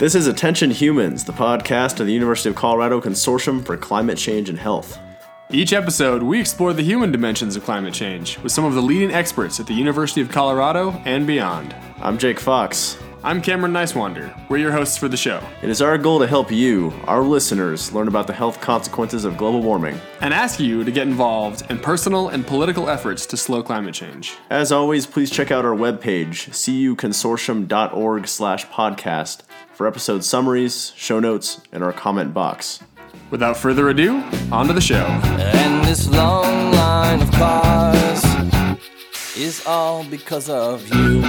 This is Attention Humans, the podcast of the University of Colorado Consortium for Climate Change and Health. Each episode, we explore the human dimensions of climate change with some of the leading experts at the University of Colorado and beyond. I'm Jake Fox. I'm Cameron Nicewander. We're your hosts for the show. It is our goal to help you, our listeners, learn about the health consequences of global warming and ask you to get involved in personal and political efforts to slow climate change. As always, please check out our webpage, cuconsortium.org slash podcast, for episode summaries, show notes, and our comment box. Without further ado, on to the show. And this long line of cars is all because of you.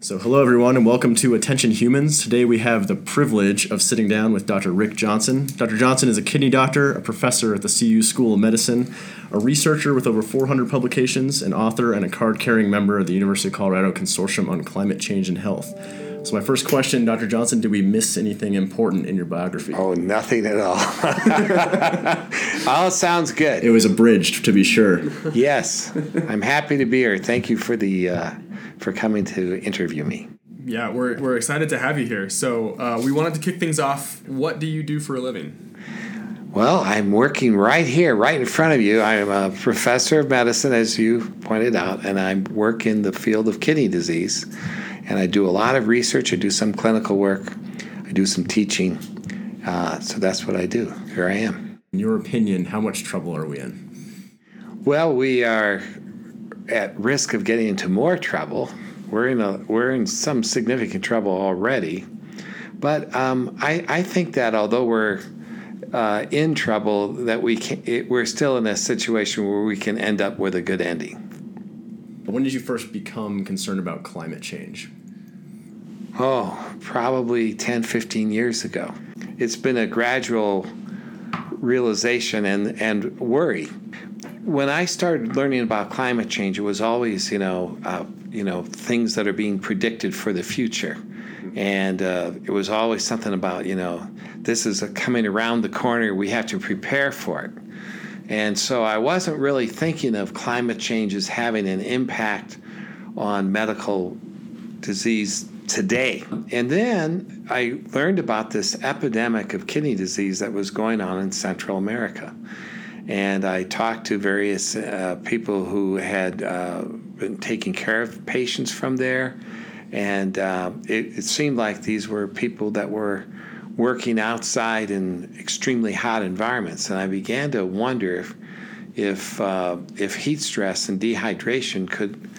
So, hello everyone, and welcome to Attention Humans. Today we have the privilege of sitting down with Dr. Rick Johnson. Dr. Johnson is a kidney doctor, a professor at the CU School of Medicine, a researcher with over 400 publications, an author, and a card carrying member of the University of Colorado Consortium on Climate Change and Health. So, my first question, Dr. Johnson, did we miss anything important in your biography? Oh, nothing at all. all sounds good. It was abridged, to be sure. Yes, I'm happy to be here. Thank you for the uh, for coming to interview me. Yeah, we're, we're excited to have you here. So, uh, we wanted to kick things off. What do you do for a living? Well, I'm working right here, right in front of you. I'm a professor of medicine, as you pointed out, and I work in the field of kidney disease. And I do a lot of research, I do some clinical work, I do some teaching. Uh, so that's what I do. Here I am. In your opinion, how much trouble are we in? Well, we are at risk of getting into more trouble. We're in a we're in some significant trouble already, but um, I I think that although we're uh, in trouble, that we can it, we're still in a situation where we can end up with a good ending. When did you first become concerned about climate change? Oh, probably 10, 15 years ago. It's been a gradual realization and, and worry when I started learning about climate change, it was always, you know, uh, you know, things that are being predicted for the future, and uh, it was always something about, you know, this is coming around the corner. We have to prepare for it, and so I wasn't really thinking of climate change as having an impact on medical disease today. And then I learned about this epidemic of kidney disease that was going on in Central America and I talked to various uh, people who had uh, been taking care of patients from there, and uh, it, it, seemed like these were people that were working outside in extremely hot environments, and I began to wonder if if uh, if heat stress and dehydration could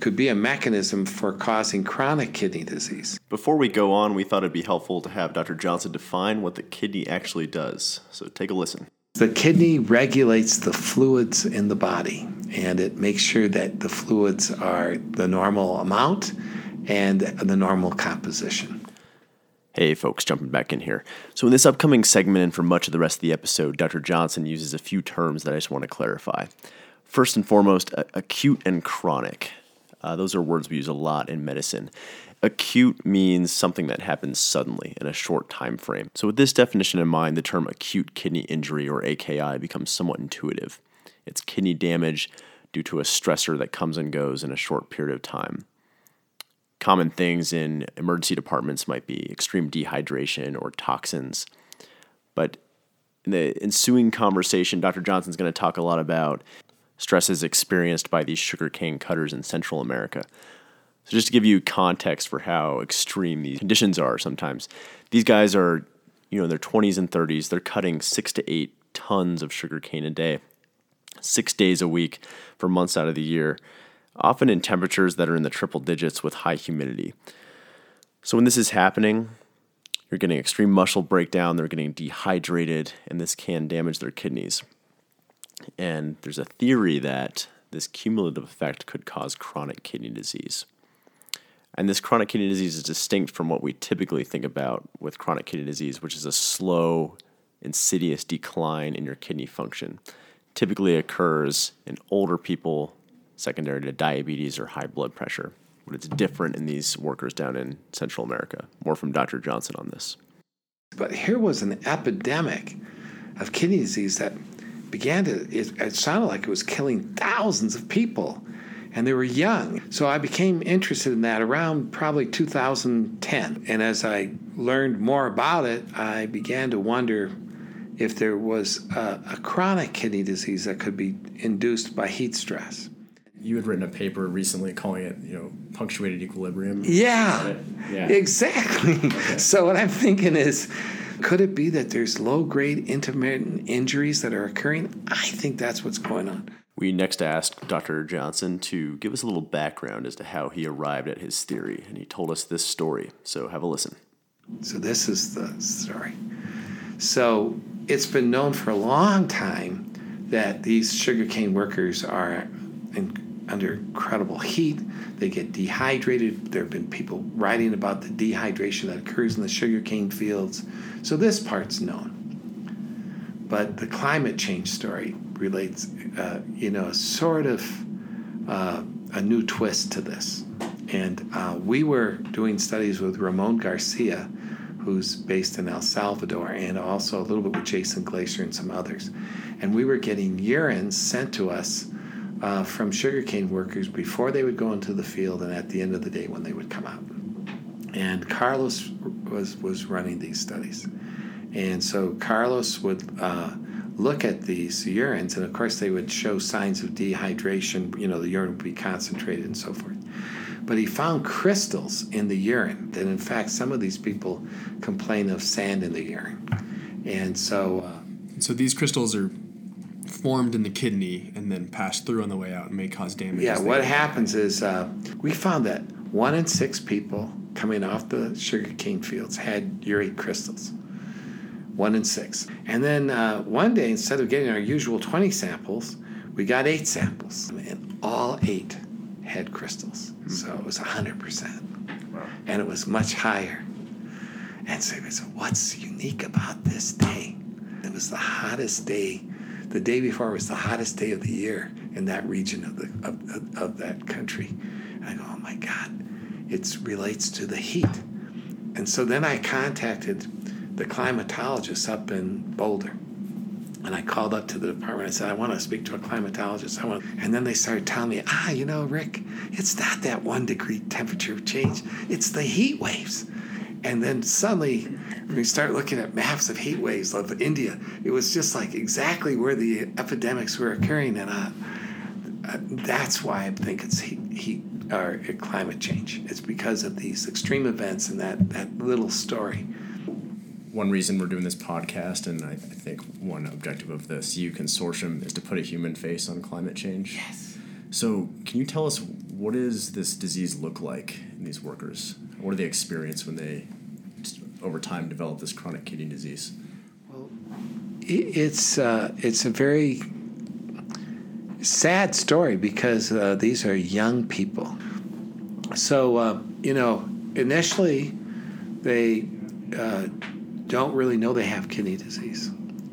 could be a mechanism for causing chronic kidney disease. Before we go on, we thought it'd be helpful to have Dr. Johnson define what the kidney actually does. So take a listen. The kidney regulates the fluids in the body and it makes sure that the fluids are the normal amount and the normal composition. Hey, folks, jumping back in here. So, in this upcoming segment and for much of the rest of the episode, Dr. Johnson uses a few terms that I just want to clarify. First and foremost, acute and chronic. Uh, those are words we use a lot in medicine. Acute means something that happens suddenly in a short time frame. So with this definition in mind, the term acute kidney injury or AKI becomes somewhat intuitive. It's kidney damage due to a stressor that comes and goes in a short period of time. Common things in emergency departments might be extreme dehydration or toxins. But in the ensuing conversation, Dr. Johnson's going to talk a lot about stresses experienced by these sugarcane cutters in Central America. So just to give you context for how extreme these conditions are sometimes, these guys are, you know, in their 20s and 30s, they're cutting six to eight tons of sugar cane a day, six days a week for months out of the year, often in temperatures that are in the triple digits with high humidity. So when this is happening, you're getting extreme muscle breakdown, they're getting dehydrated, and this can damage their kidneys. And there's a theory that this cumulative effect could cause chronic kidney disease. And this chronic kidney disease is distinct from what we typically think about with chronic kidney disease, which is a slow, insidious decline in your kidney function. Typically occurs in older people secondary to diabetes or high blood pressure. But it's different in these workers down in Central America. More from Dr. Johnson on this. But here was an epidemic of kidney disease that began to, it, it sounded like it was killing thousands of people and they were young. So I became interested in that around probably 2010. And as I learned more about it, I began to wonder if there was a, a chronic kidney disease that could be induced by heat stress. You had written a paper recently calling it, you know, punctuated equilibrium. Yeah, Yeah. exactly. So what I'm thinking is, could it be that there's low-grade intermittent injuries that are occurring? I think that's what's going on. We next asked Dr. Johnson to give us a little background as to how he arrived at his theory, and he told us this story. So have a listen. So this is the story. So it's been known for a long time that these sugarcane workers are in, under incredible heat. They get dehydrated. There have been people writing about the dehydration that occurs in the sugarcane fields. So this part's known. But the climate change story relates, uh, you know, sort of uh, a new twist to this. And uh, we were doing studies with Ramon Garcia, who's based in El Salvador, and also a little bit with Jason Glaser and some others. And we were getting urines sent to us uh, from sugarcane workers before they would go into the field and at the end of the day when they would come out. And Carlos was, was running these studies. And so Carlos would uh, look at these urines, and of course, they would show signs of dehydration. You know, the urine would be concentrated and so forth. But he found crystals in the urine. And in fact, some of these people complain of sand in the urine. And so, uh, So these crystals are formed in the kidney and then pass through on the way out and may cause damage. yeah, what go. happens is uh, we found that one in six people coming off the sugarcane fields had urate crystals. One in six. And then uh, one day, instead of getting our usual 20 samples, we got eight samples. And all eight had crystals. So it was 100%. And it was much higher. And so we said, what's unique about this day? It was the hottest day. The day before was the hottest day of the year in that region of, the, of, of, of that country. And I go, oh my God, it relates to the heat. And so then I contacted the climatologist up in Boulder. And I called up to the department. I said, I want to speak to a climatologist. I want, and then they started telling me, ah, you know, Rick, it's not that one degree temperature change. It's the heat waves. And then suddenly, when we start looking at maps of heat waves of India, it was just like exactly where the epidemics were occurring. And uh, uh, that's why I think it's heat, heat or climate change. It's because of these extreme events and that, that little story. One reason we're doing this podcast, and I, I think one objective of the CU consortium is to put a human face on climate change. Yes. So, can you tell us what does this disease look like in these workers? What do they experience when they, over time, develop this chronic kidney disease? Well, It's uh, it's a very sad story because uh, these are young people. So uh, you know, initially they uh, don't really know they have kidney disease,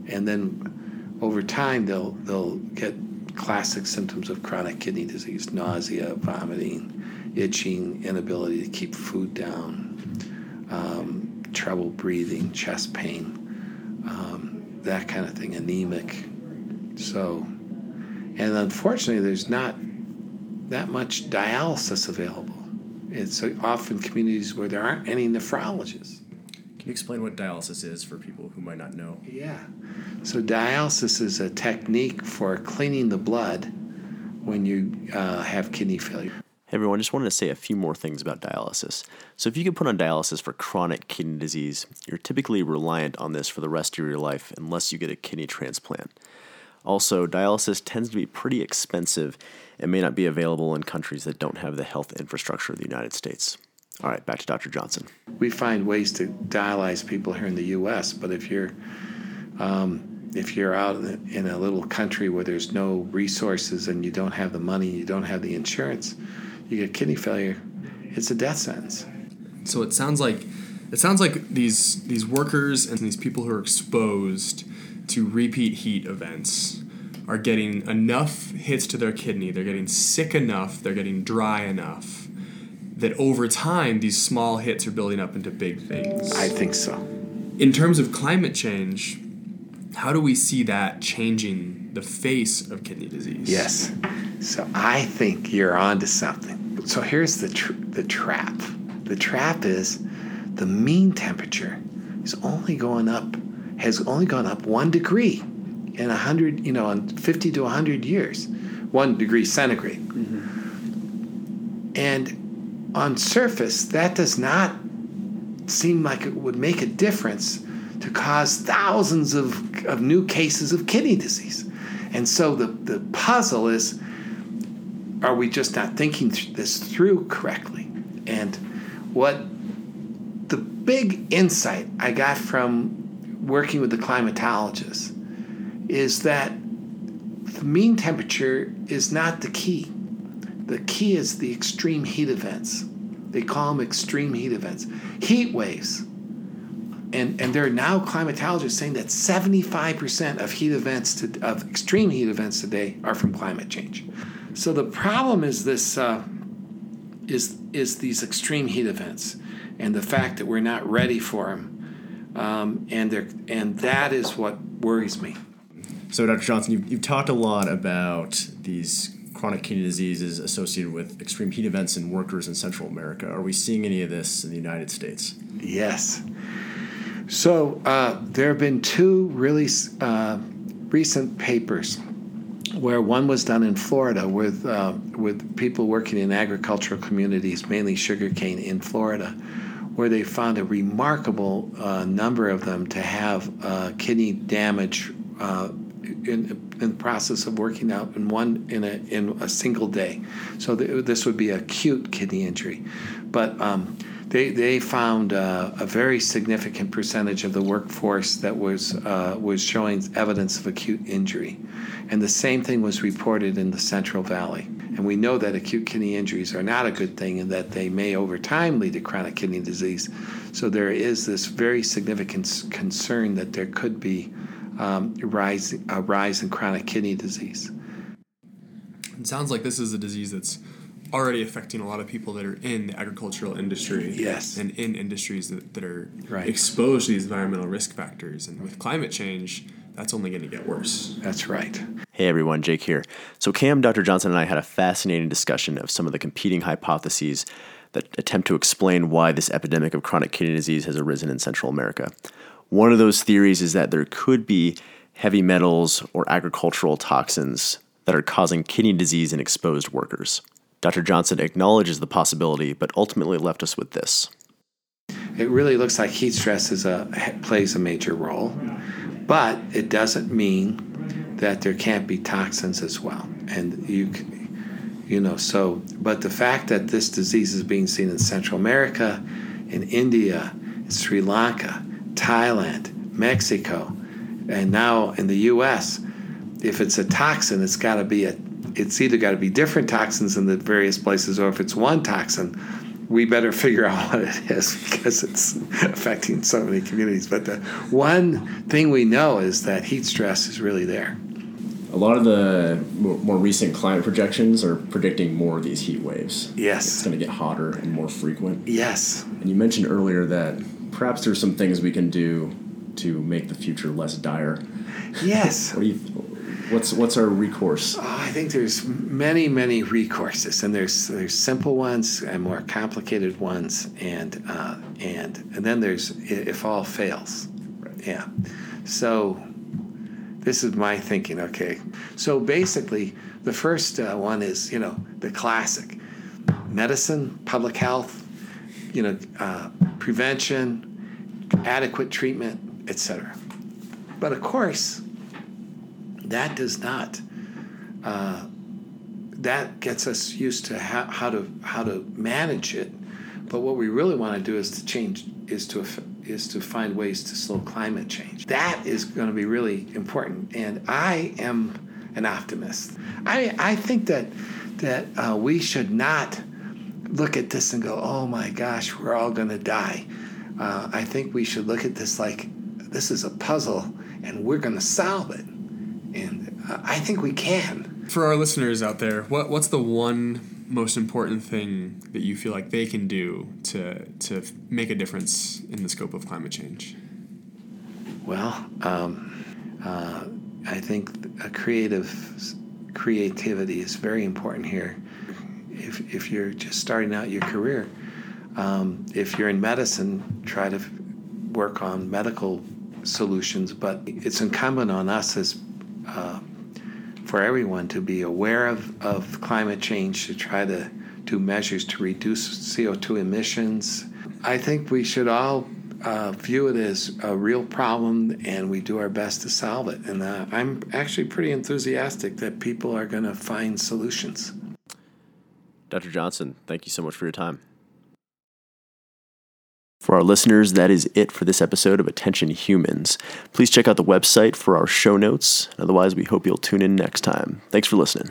and then over time they'll they'll get classic symptoms of chronic kidney disease: nausea, vomiting, itching, inability to keep food down, um, trouble breathing, chest pain um, that kind of thing, anemic. So, and unfortunately, there's not that much dialysis available. It's often communities where there aren't any nephrologists. Can you explain what dialysis is for people who might not know? Yeah. So dialysis is a technique for cleaning the blood when you uh, have kidney failure. Hey everyone, just wanted to say a few more things about dialysis. So, if you get put on dialysis for chronic kidney disease, you're typically reliant on this for the rest of your life unless you get a kidney transplant. Also, dialysis tends to be pretty expensive and may not be available in countries that don't have the health infrastructure of the United States. All right, back to Dr. Johnson. We find ways to dialyze people here in the U.S., but if you're um, if you're out in in a little country where there's no resources and you don't have the money, you don't have the insurance, you get kidney failure, it's a death sentence. So it sounds like it sounds like these these workers and these people who are exposed to repeat heat events are getting enough hits to their kidney. They're getting sick enough. They're getting dry enough that over time these small hits are building up into big things. I think so. in terms of climate change, How do we see that changing the face of kidney disease? Yes. So I think you're onto something. So here's the tr- the trap. The trap is the mean temperature is only going up has only gone up one degree in a hundred, you know, in fifty to hundred years, one degree centigrade. Mm-hmm. And on surface, that does not seem like it would make a difference to cause thousands of, of new cases of kidney disease. And so the, the puzzle is are we just not thinking th- this through correctly? And what the big insight I got from working with the climatologists is that the mean temperature is not the key. The key is the extreme heat events. They call them extreme heat events, heat waves. And, and there are now climatologists saying that 75% of heat events, to, of extreme heat events today, are from climate change. So the problem is this uh, is is these extreme heat events, and the fact that we're not ready for them, um, and they and that is what worries me. So, Dr. Johnson, you've, you've talked a lot about these chronic kidney diseases associated with extreme heat events in workers in Central America. Are we seeing any of this in the United States? Yes. So uh, there have been two really uh, recent papers where one was done in Florida with uh, with people working in agricultural communities, mainly sugarcane in Florida, where they found a remarkable uh, number of them to have uh, kidney damage uh, in, in the process of working out in one in a in a single day. So th- this would be acute kidney injury, but um, they they found uh, a very significant percentage of the workforce that was uh, was showing evidence of acute injury, and the same thing was reported in the Central Valley. And we know that acute kidney injuries are not a good thing, and that they may over time lead to chronic kidney disease. So there is this very significant concern that there could be um, rise, a rise in chronic kidney disease. It sounds like this is a disease that's already affecting a lot of people that are in the agricultural industry. Yes. And in industries that, that are Right. exposed to these environmental risk factors. And with climate change, that's only going to get worse. That's right. Hey everyone, Jake here. So, Cam, Dr. Johnson, and I had a fascinating discussion of some of the competing hypotheses that attempt to explain why this epidemic of chronic kidney disease has arisen in Central America. One of those theories is that there could be heavy metals or agricultural toxins that are causing kidney disease in exposed workers. Dr. Johnson acknowledges the possibility, but ultimately left us with this. It really looks like heat stress is a plays a major role, but it doesn't mean that there can't be toxins as well. And you, you know, so but the fact that this disease is being seen in Central America, in India, Sri Lanka, Thailand, Mexico, and now in the U.S. If it's a toxin, it's got to be a. It's either got to be different toxins in the various places, or if it's one toxin, we better figure out what it is because it's affecting so many communities. But the one thing we know is that heat stress is really there. A lot of the more recent climate projections are predicting more of these heat waves. Yes. It's going to get hotter and more frequent. Yes. And you mentioned earlier that perhaps there's some things we can do to make the future less dire. Yes. What do you? What's what's our recourse? Oh, I think there's many, many recourses, and there's there's simple ones and more complicated ones, and uh, and and then there's if all fails, yeah. So this is my thinking. Okay, so basically the first uh, one is you know the classic medicine, public health, you know, uh, prevention, adequate treatment, etc. But of course, that does not uh, that gets us used to how, how to how to manage it. But what we really want to do is to change is to is to find ways to slow climate change. That is going to be really important. And I am an optimist. I I think that that uh, we should not look at this and go, oh my gosh, we're all going to die. Uh, I think we should look at this like this is a puzzle and we're going to solve it. And uh, I think we can. For our listeners out there, what, what's the one most important thing that you feel like they can do to, to make a difference in the scope of climate change? Well, um, Uh, I think a creative creativity is very important here. If, if you're just starting out your career, um, if you're in medicine, try to work on medical solutions, but it's incumbent on us as uh, for everyone to be aware of, of climate change, to try to do measures to reduce CO2 emissions. I think we should all uh, view it as a real problem and we do our best to solve it. And uh, I'm actually pretty enthusiastic that people are going to find solutions. Dr. Johnson, thank you so much for your time. For our listeners, that is it for this episode of Attention Humans. Please check out the website for our show notes. Otherwise, we hope you'll tune in next time. Thanks for listening.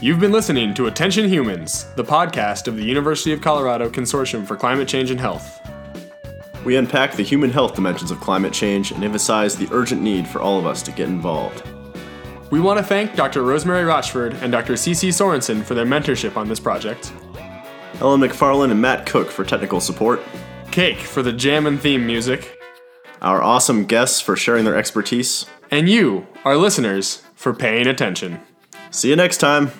You've been listening to Attention Humans, the podcast of the University of Colorado Consortium for Climate Change and Health. We unpack the human health dimensions of climate change and emphasize the urgent need for all of us to get involved. We want to thank Dr. Rosemary Rochford and Dr. C.C. Sorensen for their mentorship on this project. Ellen McFarland and Matt Cook for technical support. Cake for the jam and theme music. Our awesome guests for sharing their expertise. And you, our listeners, for paying attention. See you next time.